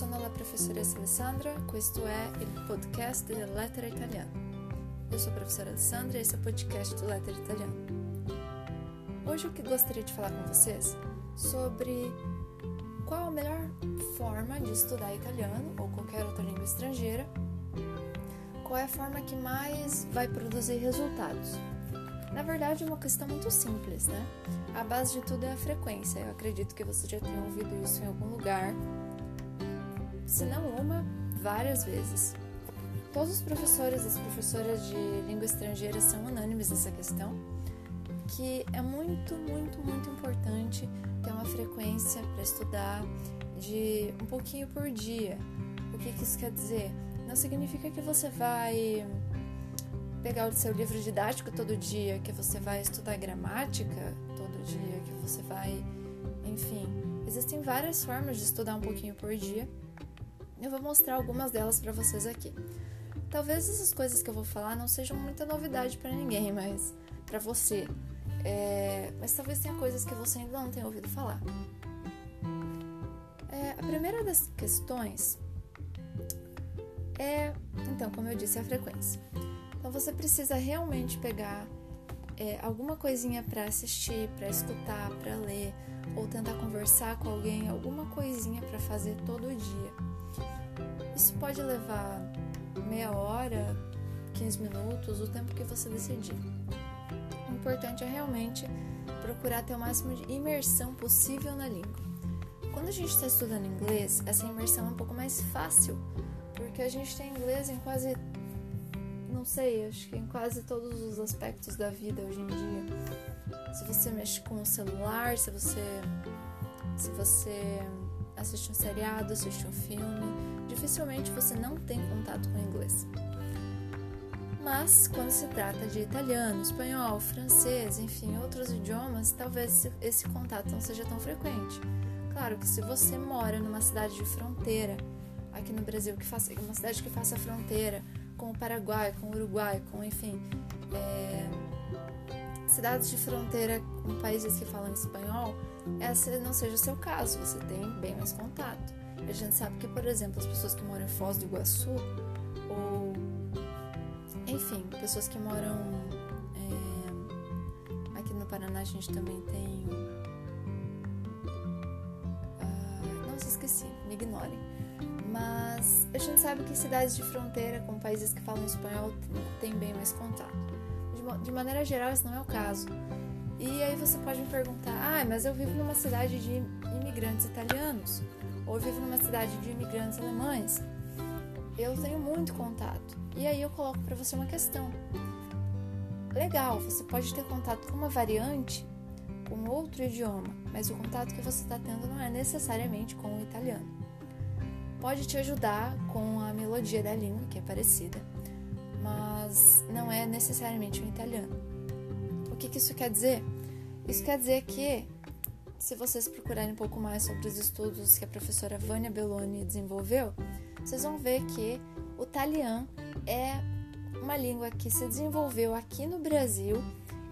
sono la professoressa Alessandra, questo è il podcast della Lettera Italiana. Eu sou a professora Alessandra e esse é o podcast do Lettera Italiana. Hoje eu que gostaria de falar com vocês sobre qual a melhor forma de estudar italiano ou qualquer outra língua estrangeira, qual é a forma que mais vai produzir resultados. Na verdade, é uma questão muito simples, né? A base de tudo é a frequência. Eu acredito que você já tenha ouvido isso em algum lugar, se não uma, várias vezes. Todos os professores e as professoras de língua estrangeira são unânimes nessa questão, que é muito, muito, muito importante ter uma frequência para estudar de um pouquinho por dia. O que, que isso quer dizer? Não significa que você vai pegar o seu livro didático todo dia, que você vai estudar gramática todo dia, que você vai. Enfim, existem várias formas de estudar um pouquinho por dia. Eu vou mostrar algumas delas para vocês aqui. Talvez essas coisas que eu vou falar não sejam muita novidade para ninguém, mas para você. É... mas talvez tenha coisas que você ainda não tenha ouvido falar. É, a primeira das questões é, então, como eu disse, a frequência. Então você precisa realmente pegar é, alguma coisinha para assistir, para escutar, para ler, ou tentar conversar com alguém, alguma coisinha para fazer todo dia. Isso pode levar meia hora, 15 minutos, o tempo que você decidir. O importante é realmente procurar ter o máximo de imersão possível na língua. Quando a gente está estudando inglês, essa imersão é um pouco mais fácil, porque a gente tem inglês em quase não sei, acho que em quase todos os aspectos da vida hoje em dia. Se você mexe com o celular, se você se você assiste um seriado, assiste um filme, dificilmente você não tem contato com inglês. Mas quando se trata de italiano, espanhol, francês, enfim, outros idiomas, talvez esse contato não seja tão frequente. Claro que se você mora numa cidade de fronteira, aqui no Brasil, que faça, uma cidade que faça fronteira com o Paraguai, com o Uruguai, com, enfim, é, cidades de fronteira com países que falam espanhol, essa não seja o seu caso, você tem bem mais contato. A gente sabe que, por exemplo, as pessoas que moram em Foz do Iguaçu, ou, enfim, pessoas que moram é, aqui no Paraná, a gente também tem. Uh, nossa, esqueci, me ignorem mas a gente sabe que cidades de fronteira com países que falam espanhol têm bem mais contato. De maneira geral, isso não é o caso. E aí você pode me perguntar: ah, mas eu vivo numa cidade de imigrantes italianos, ou eu vivo numa cidade de imigrantes alemães. Eu tenho muito contato. E aí eu coloco para você uma questão. Legal, você pode ter contato com uma variante, com outro idioma, mas o contato que você está tendo não é necessariamente com o italiano pode te ajudar com a melodia da língua, que é parecida, mas não é necessariamente um italiano. O que, que isso quer dizer? Isso quer dizer que, se vocês procurarem um pouco mais sobre os estudos que a professora Vânia Belloni desenvolveu, vocês vão ver que o italiano é uma língua que se desenvolveu aqui no Brasil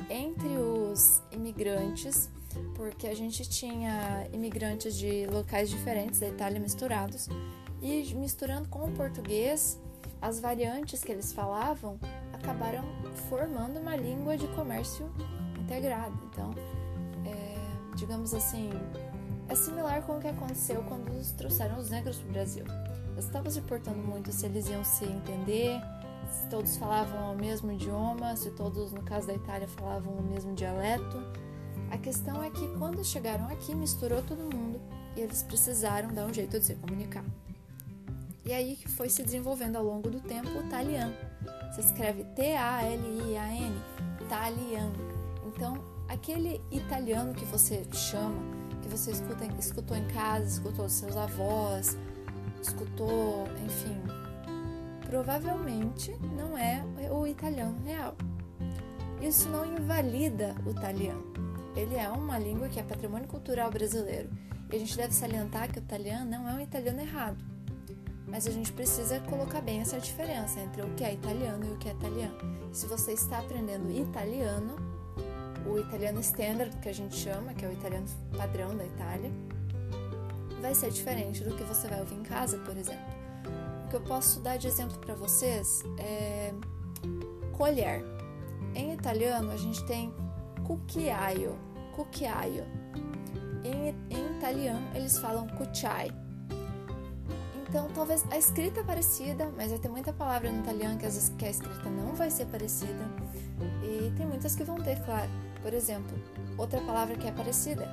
entre os imigrantes, porque a gente tinha imigrantes de locais diferentes da Itália misturados, e misturando com o português, as variantes que eles falavam acabaram formando uma língua de comércio integrada. Então, é, digamos assim, é similar com o que aconteceu quando trouxeram os negros para o Brasil. Eles estavam se importando muito se eles iam se entender, se todos falavam o mesmo idioma, se todos, no caso da Itália, falavam o mesmo dialeto. A questão é que quando chegaram aqui, misturou todo mundo e eles precisaram dar um jeito de se comunicar. E aí que foi se desenvolvendo ao longo do tempo o Talian. Se escreve T-A-L-I-A-N, Talian. Então, aquele italiano que você chama, que você escuta, escutou em casa, escutou dos seus avós, escutou, enfim, provavelmente não é o italiano real. Isso não invalida o italiano. Ele é uma língua que é patrimônio cultural brasileiro. E a gente deve salientar que o italiano não é um italiano errado mas a gente precisa colocar bem essa diferença entre o que é italiano e o que é italiano. Se você está aprendendo italiano, o italiano standard que a gente chama, que é o italiano padrão da Itália, vai ser diferente do que você vai ouvir em casa, por exemplo. O que eu posso dar de exemplo para vocês é colher. Em italiano a gente tem cucchiaio, cucchiaio. Em, em italiano eles falam cucciai. Então, talvez a escrita é parecida, mas vai ter muita palavra no italiano que às vezes que a escrita não vai ser parecida. E tem muitas que vão ter, claro. Por exemplo, outra palavra que é parecida.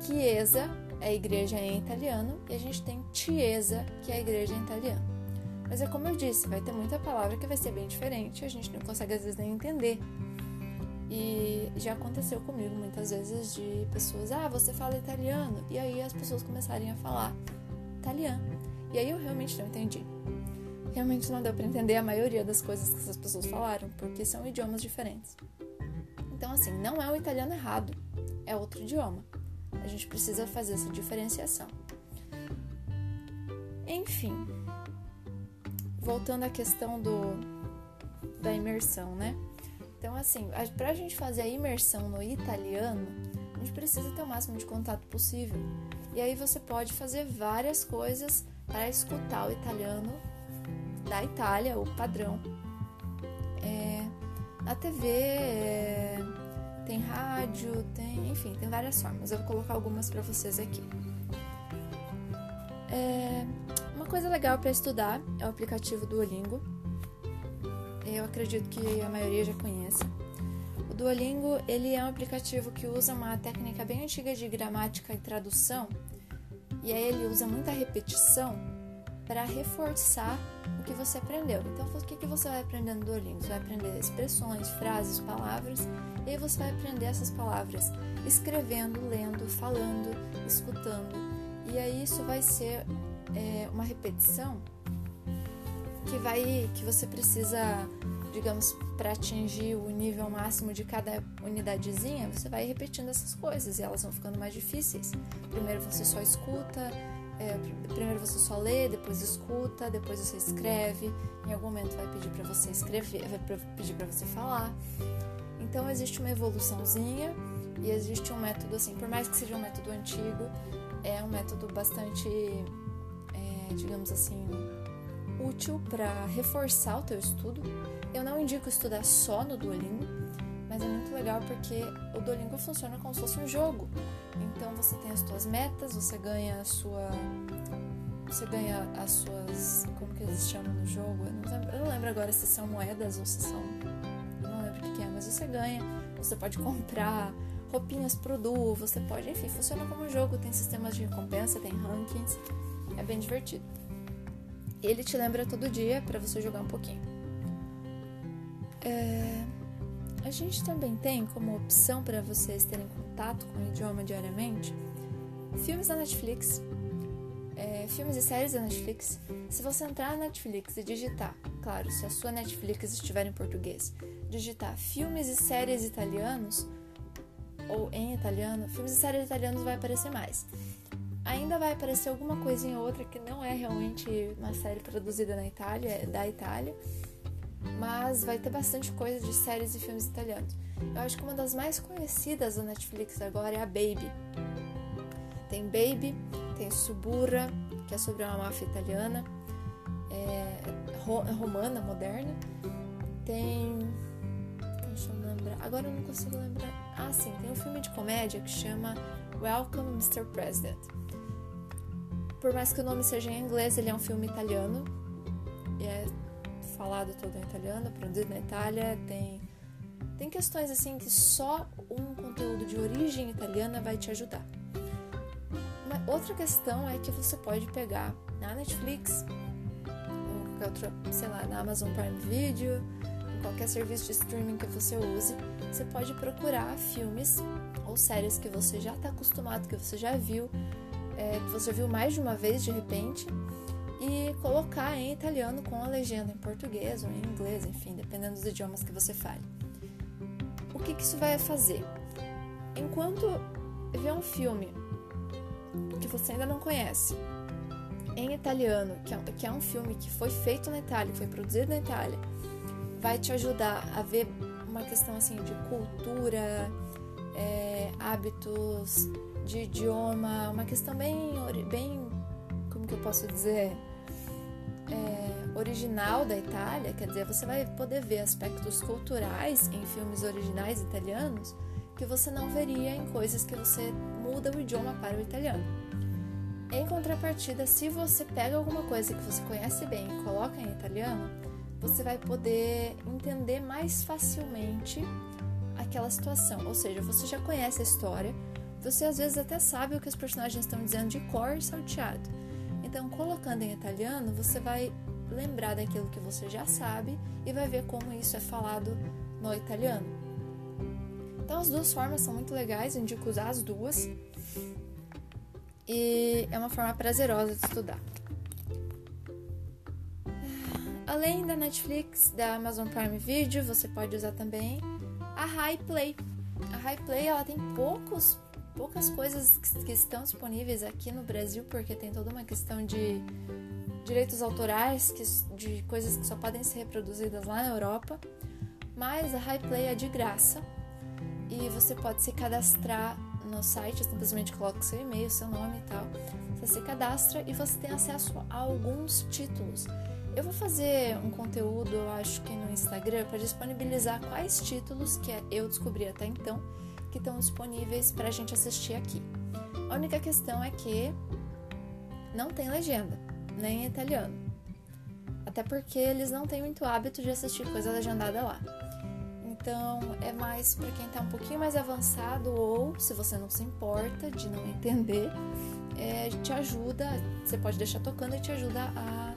Chiesa é igreja em italiano e a gente tem chiesa, que é igreja em italiano. Mas é como eu disse, vai ter muita palavra que vai ser bem diferente, a gente não consegue às vezes nem entender. E já aconteceu comigo muitas vezes de pessoas, ah, você fala italiano, e aí as pessoas começarem a falar italiano. E aí eu realmente não entendi. Realmente não deu para entender a maioria das coisas que essas pessoas falaram, porque são idiomas diferentes. Então, assim, não é o italiano errado, é outro idioma. A gente precisa fazer essa diferenciação. Enfim, voltando à questão do, da imersão, né? Então, assim, para a gente fazer a imersão no italiano, a gente precisa ter o máximo de contato possível. E aí você pode fazer várias coisas para escutar o italiano da Itália, o padrão. É, na TV, é, tem rádio, tem, enfim, tem várias formas. Eu vou colocar algumas para vocês aqui. É, uma coisa legal para estudar é o aplicativo Duolingo. Eu acredito que a maioria já conhece. O Duolingo ele é um aplicativo que usa uma técnica bem antiga de gramática e tradução e aí ele usa muita repetição para reforçar o que você aprendeu. Então, o que, que você vai aprender no Duolingo? Você vai aprender expressões, frases, palavras, e aí você vai aprender essas palavras escrevendo, lendo, falando, escutando. E aí isso vai ser é, uma repetição que vai que você precisa digamos, para atingir o nível máximo de cada unidadezinha, você vai repetindo essas coisas e elas vão ficando mais difíceis. Primeiro você só escuta, é, primeiro você só lê, depois escuta, depois você escreve. Em algum momento vai pedir para você escrever, vai pedir para você falar. Então existe uma evoluçãozinha e existe um método assim, por mais que seja um método antigo, é um método bastante, é, digamos assim, útil para reforçar o teu estudo eu não indico estudar só no Duolingo, mas é muito legal porque o Duolingo funciona como se fosse um jogo. Então você tem as suas metas, você ganha a sua. Você ganha as suas. Como que eles chamam no jogo? Eu não lembro, eu não lembro agora se são moedas ou se são. Eu não lembro o que é, mas você ganha. Você pode comprar roupinhas pro duo, você pode, enfim, funciona como um jogo, tem sistemas de recompensa, tem rankings, é bem divertido. Ele te lembra todo dia para você jogar um pouquinho. É, a gente também tem como opção para vocês terem contato com o idioma diariamente filmes da Netflix, é, filmes e séries da Netflix. Se você entrar na Netflix e digitar, claro, se a sua Netflix estiver em português, digitar filmes e séries italianos ou em italiano, filmes e séries italianos vai aparecer mais. Ainda vai aparecer alguma coisinha ou outra que não é realmente uma série produzida na Itália, é da Itália mas vai ter bastante coisa de séries e filmes italianos. Eu acho que uma das mais conhecidas da Netflix agora é a Baby. Tem Baby, tem Suburra, que é sobre uma máfia italiana, é, romana, moderna. Tem. Deixa eu lembrar. Agora eu não consigo lembrar. Ah, sim, tem um filme de comédia que chama Welcome, Mr. President. Por mais que o nome seja em inglês, ele é um filme italiano. E é falado todo em italiano, produzido na Itália, tem tem questões assim que só um conteúdo de origem italiana vai te ajudar. Uma outra questão é que você pode pegar na Netflix, ou qualquer outra, sei lá, na Amazon Prime Video, em qualquer serviço de streaming que você use, você pode procurar filmes ou séries que você já está acostumado, que você já viu, é, que você viu mais de uma vez de repente, e colocar em italiano com a legenda em português ou em inglês, enfim, dependendo dos idiomas que você fale. O que, que isso vai fazer? Enquanto vê um filme que você ainda não conhece em italiano, que é, que é um filme que foi feito na Itália, foi produzido na Itália, vai te ajudar a ver uma questão assim de cultura, é, hábitos de idioma, uma questão bem, bem, como que eu posso dizer, é, original da Itália, quer dizer, você vai poder ver aspectos culturais em filmes originais italianos que você não veria em coisas que você muda o idioma para o italiano. Em contrapartida, se você pega alguma coisa que você conhece bem e coloca em italiano, você vai poder entender mais facilmente aquela situação. Ou seja, você já conhece a história, você às vezes até sabe o que os personagens estão dizendo de cor e salteado. Então, colocando em italiano, você vai lembrar daquilo que você já sabe e vai ver como isso é falado no italiano. Então, as duas formas são muito legais, eu indico usar as duas. E é uma forma prazerosa de estudar. Além da Netflix, da Amazon Prime Video, você pode usar também a High Play. A High Play ela tem poucos, poucas coisas que estão disponíveis aqui no Brasil, porque tem toda uma questão de direitos autorais, que, de coisas que só podem ser reproduzidas lá na Europa. Mas a High Play é de graça e você pode se cadastrar no site, simplesmente coloca seu e-mail, seu nome e tal. Você se cadastra e você tem acesso a alguns títulos. Eu vou fazer um conteúdo, eu acho que no Instagram, para disponibilizar quais títulos que eu descobri até então que estão disponíveis para a gente assistir aqui. A única questão é que não tem legenda, nem em italiano. Até porque eles não têm muito hábito de assistir coisa legendada lá. Então é mais para quem está um pouquinho mais avançado ou se você não se importa de não entender, é, te ajuda, você pode deixar tocando e te ajuda a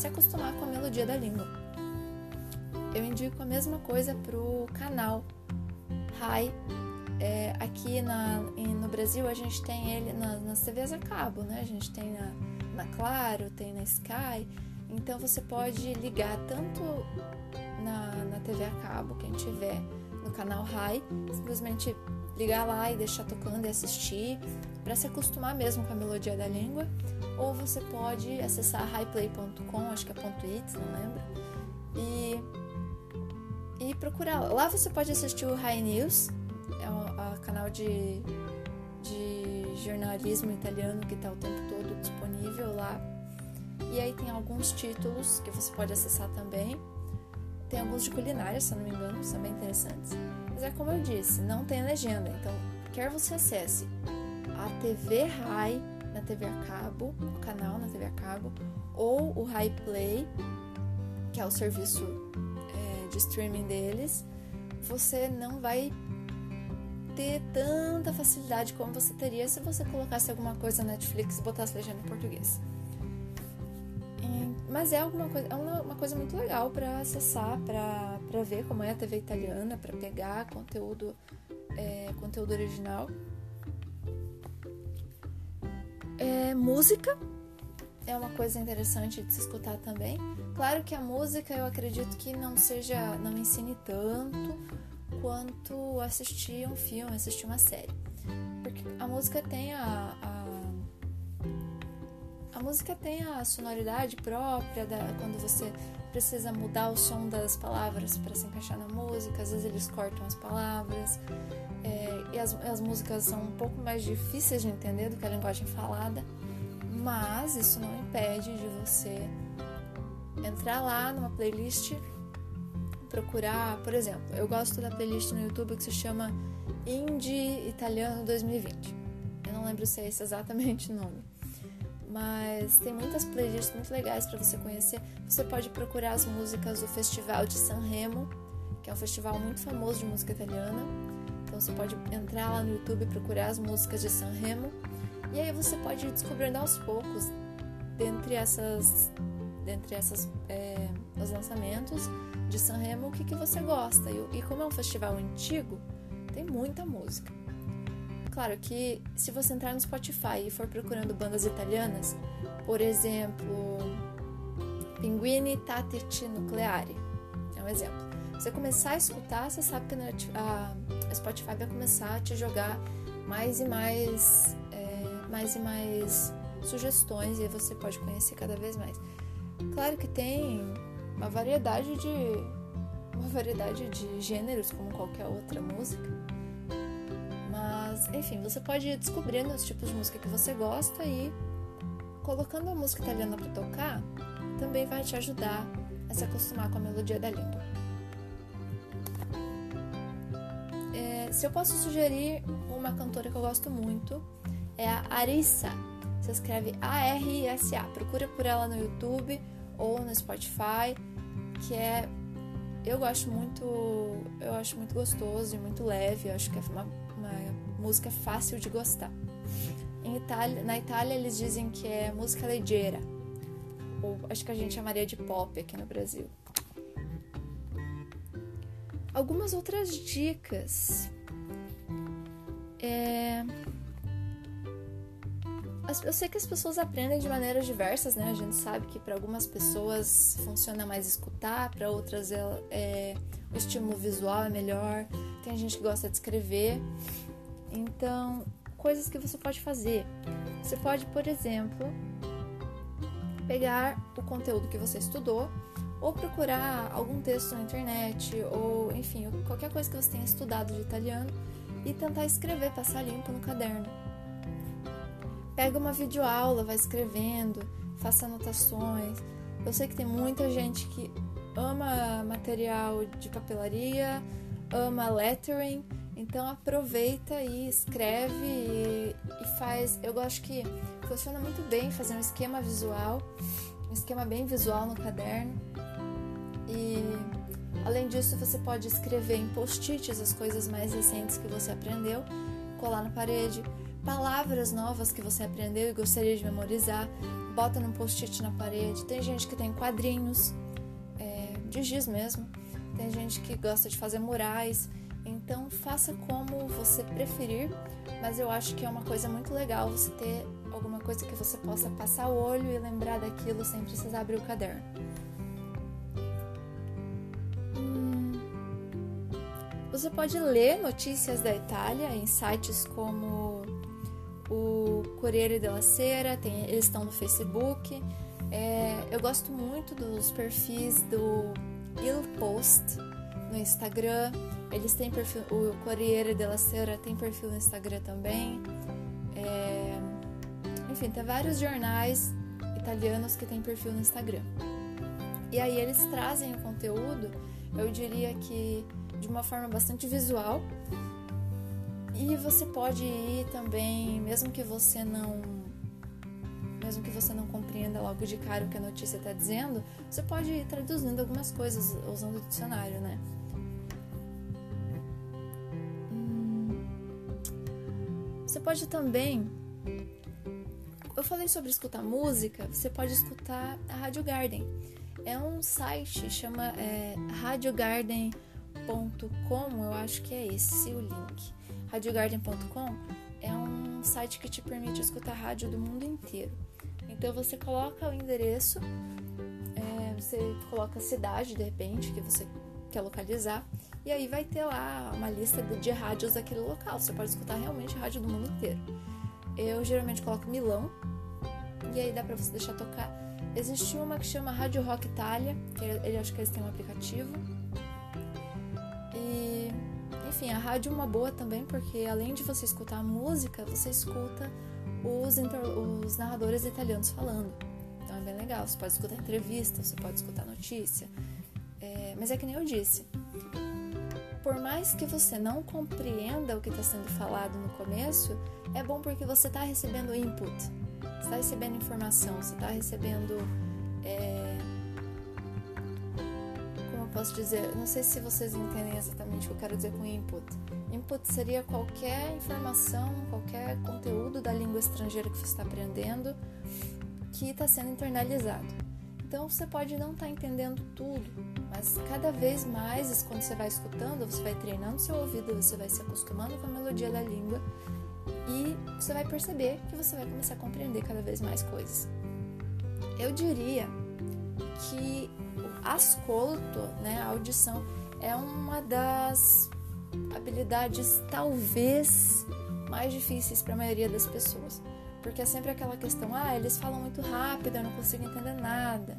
se acostumar com a melodia da língua. Eu indico a mesma coisa pro canal Rai. É, aqui na, no Brasil a gente tem ele na, nas TVs a cabo, né? A gente tem na, na Claro, tem na Sky. Então você pode ligar tanto na, na TV a cabo, quem tiver no canal Rai, simplesmente ligar lá e deixar tocando e assistir, para se acostumar mesmo com a melodia da língua. Ou você pode acessar highplay.com, acho que é .it, não lembro, e, e procurar. Lá você pode assistir o High News, é o canal de, de jornalismo italiano que está o tempo todo disponível lá. E aí tem alguns títulos que você pode acessar também. Tem alguns de culinária, se não me engano, são bem interessantes. Mas é como eu disse, não tem legenda. Então, quer você acesse a TV Rai na TV a cabo, o canal na TV a cabo, ou o Rai Play, que é o serviço é, de streaming deles, você não vai ter tanta facilidade como você teria se você colocasse alguma coisa na Netflix e botasse legenda em português. Mas é alguma coisa, é uma, uma coisa muito legal para acessar, para ver como é a TV italiana, para pegar conteúdo, é, conteúdo original. É, música é uma coisa interessante de se escutar também. Claro que a música eu acredito que não seja, não ensine tanto quanto assistir um filme, assistir uma série. Porque a música tem a, a a música tem a sonoridade própria da, quando você precisa mudar o som das palavras para se encaixar na música. Às vezes eles cortam as palavras. É, e as, as músicas são um pouco mais difíceis de entender do que a linguagem falada. Mas isso não impede de você entrar lá numa playlist, procurar, por exemplo, eu gosto da playlist no YouTube que se chama Indie Italiano 2020. Eu não lembro se é esse exatamente o nome mas tem muitas playlists muito legais para você conhecer. Você pode procurar as músicas do Festival de Sanremo, que é um festival muito famoso de música italiana. Então você pode entrar lá no YouTube e procurar as músicas de Sanremo. E aí você pode ir descobrindo aos poucos, dentre essas, dentre essas é, os lançamentos de Sanremo, o que, que você gosta. E, e como é um festival antigo, tem muita música. Claro que se você entrar no Spotify e for procurando bandas italianas, por exemplo, Pinguini Tattici Nucleari, é um exemplo. Você começar a escutar, você sabe que a Spotify vai começar a te jogar mais e mais, é, mais e mais sugestões e você pode conhecer cada vez mais. Claro que tem uma variedade de uma variedade de gêneros como qualquer outra música Mas, enfim, você pode ir descobrindo os tipos de música que você gosta e colocando a música italiana para tocar também vai te ajudar a se acostumar com a melodia da língua. É, se eu posso sugerir uma cantora que eu gosto muito, é a Arissa. Você escreve A-R-I-S-A. Procura por ela no YouTube ou no Spotify, que é eu gosto muito, eu acho muito gostoso e muito leve. Eu acho que é uma, uma música fácil de gostar. Itália, na Itália eles dizem que é música leggera, ou acho que a gente chamaria de pop aqui no Brasil. Algumas outras dicas. É... Eu sei que as pessoas aprendem de maneiras diversas, né? A gente sabe que para algumas pessoas funciona mais escutar, para outras é, é, o estímulo visual é melhor. Tem gente que gosta de escrever. Então, coisas que você pode fazer. Você pode, por exemplo, pegar o conteúdo que você estudou ou procurar algum texto na internet ou, enfim, qualquer coisa que você tenha estudado de italiano e tentar escrever, passar limpo no caderno. Pega uma videoaula, vai escrevendo, faça anotações. Eu sei que tem muita gente que ama material de papelaria, ama lettering, então aproveita e escreve e, e faz. Eu gosto que funciona muito bem fazer um esquema visual, um esquema bem visual no caderno. E além disso, você pode escrever em post-its as coisas mais recentes que você aprendeu, colar na parede palavras novas que você aprendeu e gostaria de memorizar, bota num post-it na parede. Tem gente que tem quadrinhos, é, de giz mesmo. Tem gente que gosta de fazer murais. Então faça como você preferir, mas eu acho que é uma coisa muito legal você ter alguma coisa que você possa passar o olho e lembrar daquilo sem precisar abrir o caderno. Hum, você pode ler notícias da Itália em sites como Corriere della Sera, tem, eles estão no Facebook. É, eu gosto muito dos perfis do Il Post no Instagram. Eles têm perfil, o Corriere della Sera tem perfil no Instagram também. É, enfim, tem vários jornais italianos que têm perfil no Instagram. E aí eles trazem o conteúdo, eu diria que de uma forma bastante visual, e você pode ir também, mesmo que você não mesmo que você não compreenda logo de cara o que a notícia está dizendo, você pode ir traduzindo algumas coisas usando o dicionário, né? Hum, você pode também. Eu falei sobre escutar música, você pode escutar a Rádio Garden. É um site, chama é, radiogarden.com, eu acho que é esse o link radiogarden.com é um site que te permite escutar rádio do mundo inteiro. Então você coloca o endereço, é, você coloca a cidade de repente que você quer localizar e aí vai ter lá uma lista de, rádios daquele local. Você pode escutar realmente rádio do mundo inteiro. Eu geralmente coloco Milão e aí dá pra você deixar tocar. Existe uma que chama Rádio Rock Itália, que ele acho que eles têm um aplicativo enfim, a rádio é uma boa também porque além de você escutar a música, você escuta os, os narradores italianos falando. Então é bem legal. Você pode escutar entrevista, você pode escutar notícia. É, mas é que nem eu disse. Por mais que você não compreenda o que está sendo falado no começo, é bom porque você está recebendo input, você está recebendo informação, você está recebendo é, posso dizer, não sei se vocês entendem exatamente o que eu quero dizer com input. Input seria qualquer informação, qualquer conteúdo da língua estrangeira que você está aprendendo que está sendo internalizado. Então você pode não estar tá entendendo tudo, mas cada vez mais, quando você vai escutando, você vai treinando seu ouvido, você vai se acostumando com a melodia da língua e você vai perceber que você vai começar a compreender cada vez mais coisas. Eu diria que ascolto, né, a audição, é uma das habilidades talvez mais difíceis para a maioria das pessoas. Porque é sempre aquela questão, ah, eles falam muito rápido, eu não consigo entender nada.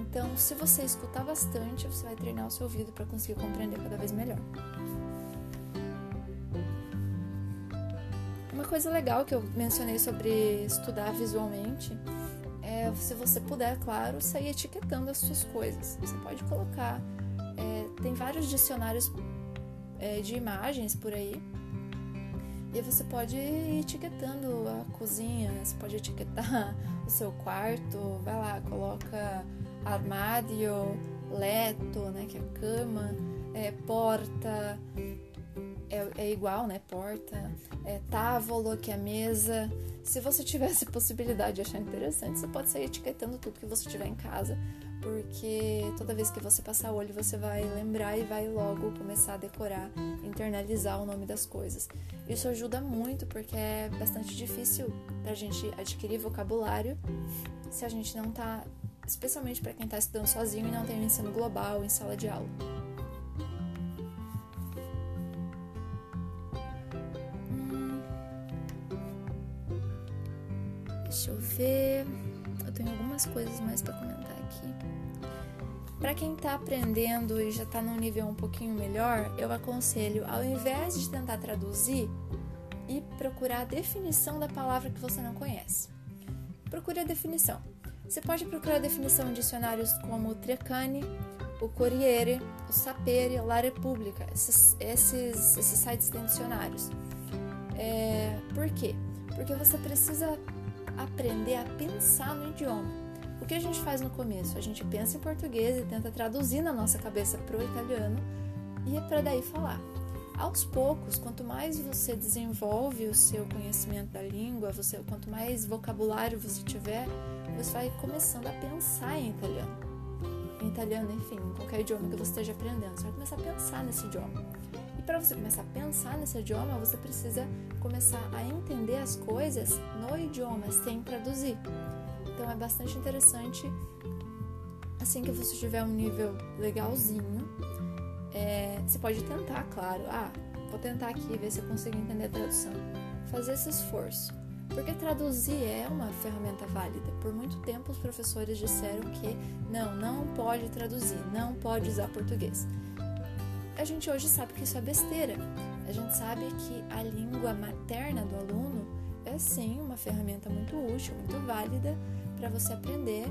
Então, se você escutar bastante, você vai treinar o seu ouvido para conseguir compreender cada vez melhor. uma coisa legal que eu mencionei sobre estudar visualmente é se você puder, claro, sair etiquetando as suas coisas. Você pode colocar. É, tem vários dicionários é, de imagens por aí. E você pode ir etiquetando a cozinha, você pode etiquetar o seu quarto, vai lá, coloca armário, leto, né, que é cama, é, porta, é, é, igual, né, porta, é, távolo, que é mesa. Se você tivesse possibilidade de achar interessante, você pode sair etiquetando tudo que você tiver em casa, porque toda vez que você passar o olho, você vai lembrar e vai logo começar a decorar, internalizar o nome das coisas. Isso ajuda muito porque é bastante difícil pra gente adquirir vocabulário se a gente não tá, especialmente para quem tá estudando sozinho e não tem um ensino global em sala de aula. Ver. Eu tenho algumas coisas mais para comentar aqui. Para quem está aprendendo e já está num nível um pouquinho melhor, eu aconselho, ao invés de tentar traduzir, e procurar a definição da palavra que você não conhece. Procure a definição. Você pode procurar a definição em dicionários como o Treccani, o Corriere, o Sapere, La Repubblica. Esses, esses, esses sites têm dicionários. É, por quê? Porque você precisa aprender a pensar no idioma. O que a gente faz no começo? A gente pensa em português e tenta traduzir na nossa cabeça para o italiano e é para daí falar. Aos poucos, quanto mais você desenvolve o seu conhecimento da língua, você, quanto mais vocabulário você tiver, você vai começando a pensar em italiano. Em italiano, enfim, em qualquer idioma que você esteja aprendendo, você vai começar a pensar nesse idioma. E para você começar a pensar nesse idioma, você precisa começar a entender as coisas no idioma, sem traduzir. Então é bastante interessante. Assim que você tiver um nível legalzinho, é, você pode tentar, claro. Ah, vou tentar aqui ver se eu consigo entender a tradução. Fazer esse esforço. Porque traduzir é uma ferramenta válida. Por muito tempo os professores disseram que não, não pode traduzir, não pode usar português. A gente hoje sabe que isso é besteira. A gente sabe que a língua materna do aluno é sim uma ferramenta muito útil, muito válida para você aprender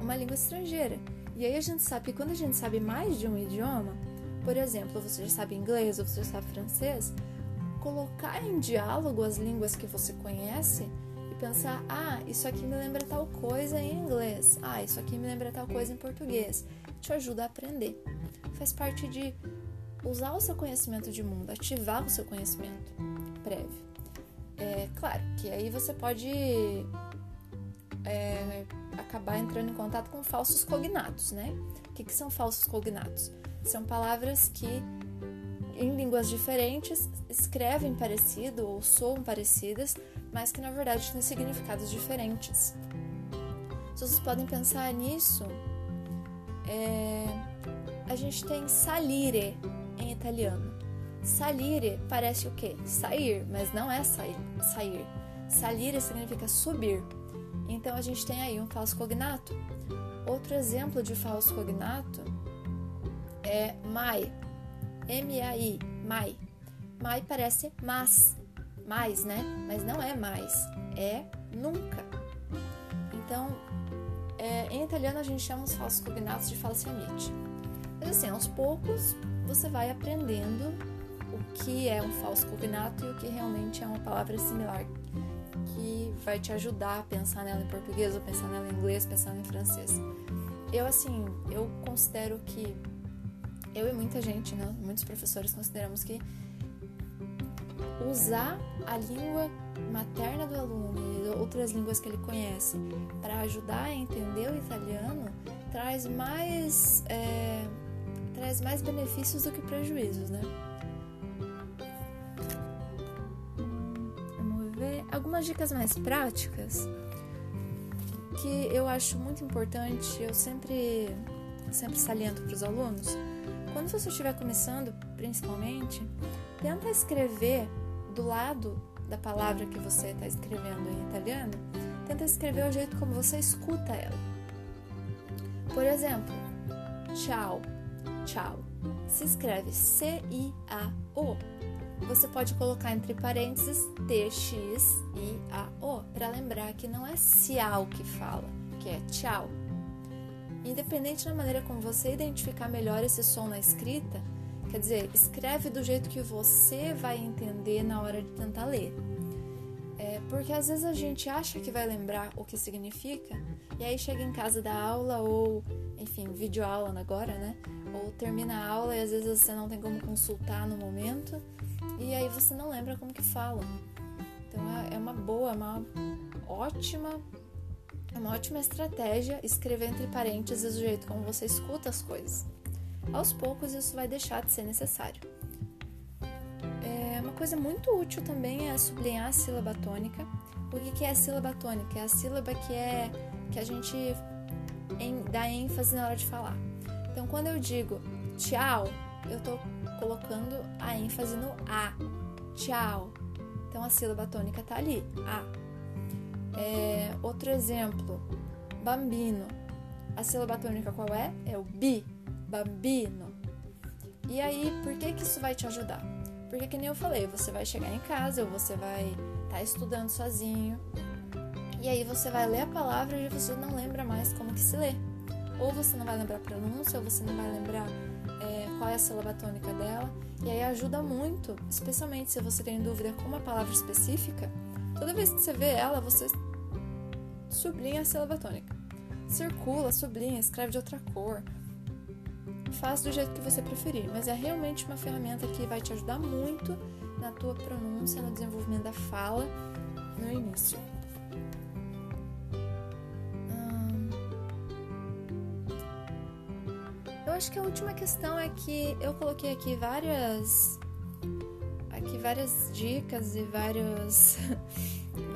uma língua estrangeira. E aí a gente sabe que quando a gente sabe mais de um idioma, por exemplo, você já sabe inglês ou você já sabe francês, colocar em diálogo as línguas que você conhece pensar: ah, isso aqui me lembra tal coisa em inglês, ah, isso aqui me lembra tal coisa em português, te ajuda a aprender. Faz parte de usar o seu conhecimento de mundo, ativar o seu conhecimento prévio. É claro que aí você pode é, acabar entrando em contato com falsos cognatos, né? O que, que são falsos cognatos? São palavras que em línguas diferentes escrevem parecido ou soam parecidas, mas que na verdade têm significados diferentes. Vocês podem pensar nisso, é, a gente tem salire em italiano. Salire parece o quê? Sair, mas não é sair. sair. Salire significa subir. Então a gente tem aí um falso cognato. Outro exemplo de falso cognato é mai, M-A-I, mai. Mai parece mas, mais, né? Mas não é mais, é nunca. Então, é, em italiano a gente chama os falsos cognatos de falsiamente. Mas assim, aos poucos você vai aprendendo o que é um falso cognato e o que realmente é uma palavra similar que vai te ajudar a pensar nela em português, ou pensar nela em inglês, pensar nela em francês. Eu, assim, eu considero que eu e muita gente, né, muitos professores consideramos que usar a língua materna do aluno e outras línguas que ele conhece para ajudar a entender o italiano traz mais é, traz mais benefícios do que prejuízos, né? algumas dicas mais práticas que eu acho muito importante, eu sempre, sempre saliento para os alunos. Quando você estiver começando, principalmente, tenta escrever do lado da palavra que você está escrevendo em italiano, tenta escrever o jeito como você escuta ela. Por exemplo, tchau, tchau. Se escreve C-I-A-O você pode colocar entre parênteses TX e AO para lembrar que não é ciao que fala, que é tchau. Independente da maneira como você identificar melhor esse som na escrita, quer dizer, escreve do jeito que você vai entender na hora de tentar ler. É, porque às vezes a gente acha que vai lembrar o que significa, e aí chega em casa da aula, ou enfim, vídeo aula agora, né? Ou termina a aula e às vezes você não tem como consultar no momento, e aí você não lembra como que fala. Então é, é uma boa, uma ótima, é uma ótima estratégia escrever entre parênteses o jeito como você escuta as coisas. Aos poucos isso vai deixar de ser necessário. É uma coisa muito útil também é sublinhar a sílaba tônica. O que é a sílaba tônica? É a sílaba que é que a gente dá ênfase na hora de falar. Então, quando eu digo tchau, eu estou colocando a ênfase no A. Tchau. Então, a sílaba tônica está ali, A. É, outro exemplo, bambino. A sílaba tônica qual é? É o bi, bambino. E aí, por que que isso vai te ajudar? Porque que nem eu falei, você vai chegar em casa ou você vai estar tá estudando sozinho. E aí você vai ler a palavra e você não lembra mais como que se lê. Ou você não vai lembrar a pronúncia, ou você não vai lembrar é, qual é a sílaba tônica dela. E aí ajuda muito, especialmente se você tem dúvida com uma palavra específica. Toda vez que você vê ela, você sublinha a sílaba tônica. Circula, sublinha, escreve de outra cor. Faz do jeito que você preferir, mas é realmente uma ferramenta que vai te ajudar muito na tua pronúncia, no desenvolvimento da fala no início. acho que a última questão é que eu coloquei aqui várias aqui várias dicas e várias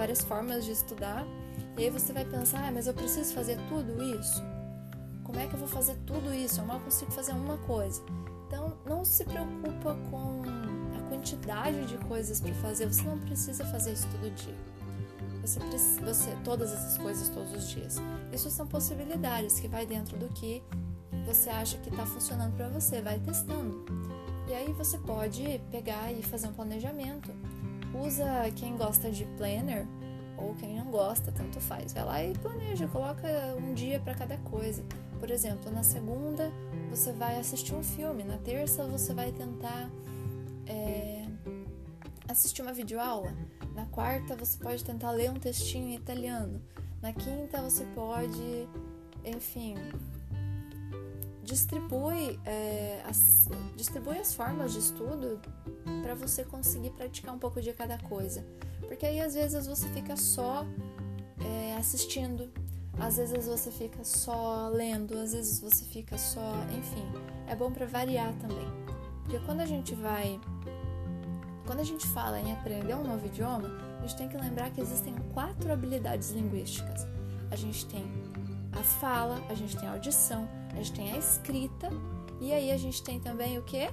várias formas de estudar. E aí você vai pensar, ah, mas eu preciso fazer tudo isso? Como é que eu vou fazer tudo isso? Eu mal consigo fazer uma coisa. Então, não se preocupa com a quantidade de coisas para fazer. Você não precisa fazer isso todo dia. Você, você todas essas coisas todos os dias. Isso são possibilidades que vai dentro do que você acha que está funcionando para você, vai testando. E aí você pode pegar e fazer um planejamento. Usa quem gosta de planner ou quem não gosta, tanto faz. Vai lá e planeja, coloca um dia para cada coisa. Por exemplo, na segunda você vai assistir um filme, na terça você vai tentar é, assistir uma videoaula, na quarta você pode tentar ler um textinho em italiano, na quinta você pode, enfim, distribui, é, as, distribui as formas de estudo para você conseguir praticar um pouco de cada coisa. Porque aí às vezes você fica só é, assistindo, às vezes você fica só lendo, às vezes você fica só. Enfim, é bom para variar também. Porque quando a gente vai. Quando a gente fala em aprender um novo idioma, a gente tem que lembrar que existem quatro habilidades linguísticas. A gente tem a fala, a gente tem a audição, a gente tem a escrita e aí a gente tem também o que?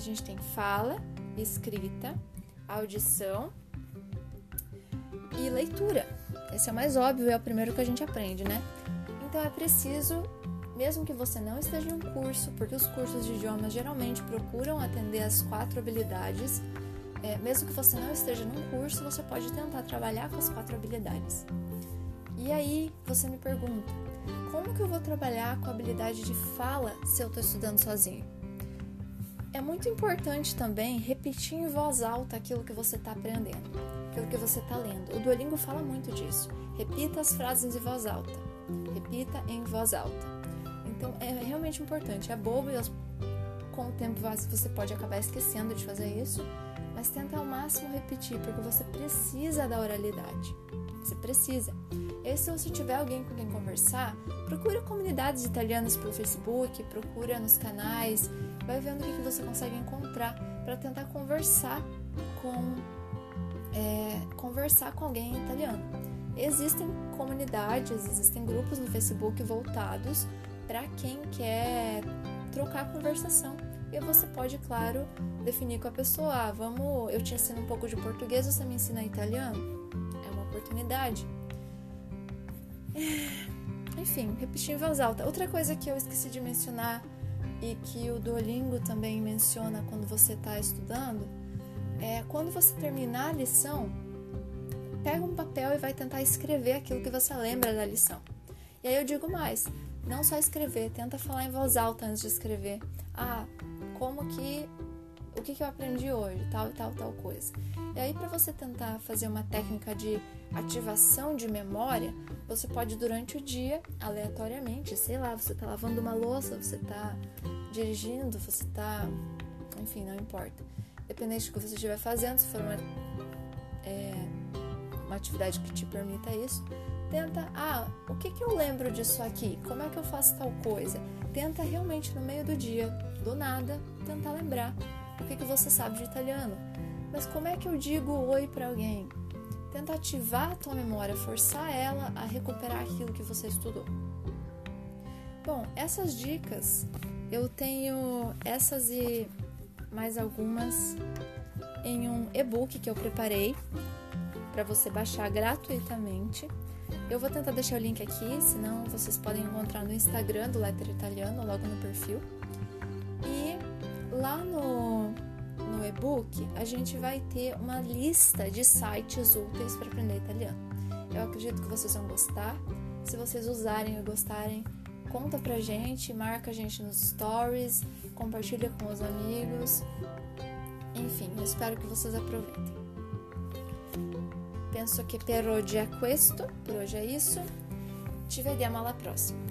A gente tem fala, escrita, audição e leitura. Esse é o mais óbvio, é o primeiro que a gente aprende, né? Então é preciso, mesmo que você não esteja em um curso, porque os cursos de idiomas geralmente procuram atender as quatro habilidades é, mesmo que você não esteja num curso, você pode tentar trabalhar com as quatro habilidades. E aí você me pergunta, como que eu vou trabalhar com a habilidade de fala se eu estou estudando sozinho? É muito importante também repetir em voz alta aquilo que você está aprendendo, aquilo que você está lendo. O Duolingo fala muito disso. Repita as frases em voz alta. Repita em voz alta. Então é realmente importante. É bobo e com o tempo você pode acabar esquecendo de fazer isso, mas tenta ao máximo repetir, porque você precisa da oralidade. Você precisa. E se você tiver alguém com quem conversar, procura comunidades italianas pelo Facebook, procura nos canais, vai vendo o que você consegue encontrar para tentar conversar com é, conversar com alguém em italiano. Existem comunidades, existem grupos no Facebook voltados para quem quer trocar conversação. E você pode, claro, definir com a pessoa: ah, vamos, eu te ensino um pouco de português, você me ensina italiano? É uma oportunidade. Enfim, repetir em voz alta. Outra coisa que eu esqueci de mencionar e que o Duolingo também menciona quando você está estudando, é quando você terminar a lição, pega um papel e vai tentar escrever aquilo que você lembra da lição. E aí eu digo mais, não só escrever, tenta falar em voz alta antes de escrever. Ah, como que o que, que eu aprendi hoje, tal e tal tal coisa. E aí para você tentar fazer uma técnica de ativação de memória, você pode durante o dia, aleatoriamente, sei lá, você tá lavando uma louça, você tá dirigindo, você tá, enfim, não importa. Dependente do que você estiver fazendo, se for uma, é, uma atividade que te permita isso, tenta, ah, o que, que eu lembro disso aqui? Como é que eu faço tal coisa? Tenta realmente no meio do dia, do nada, tentar lembrar o que, que você sabe de italiano. Mas como é que eu digo oi para alguém? Tenta ativar a tua memória, forçar ela a recuperar aquilo que você estudou. Bom, essas dicas eu tenho essas e mais algumas em um e-book que eu preparei para você baixar gratuitamente. Eu vou tentar deixar o link aqui, senão vocês podem encontrar no Instagram do Letter Italiano, logo no perfil. E lá no, no e-book a gente vai ter uma lista de sites úteis para aprender italiano. Eu acredito que vocês vão gostar. Se vocês usarem e gostarem, conta pra gente, marca a gente nos stories, compartilha com os amigos. Enfim, eu espero que vocês aproveitem. Penso che per oggi è questo, por hoje é isso. Ci vediamo alla prossima.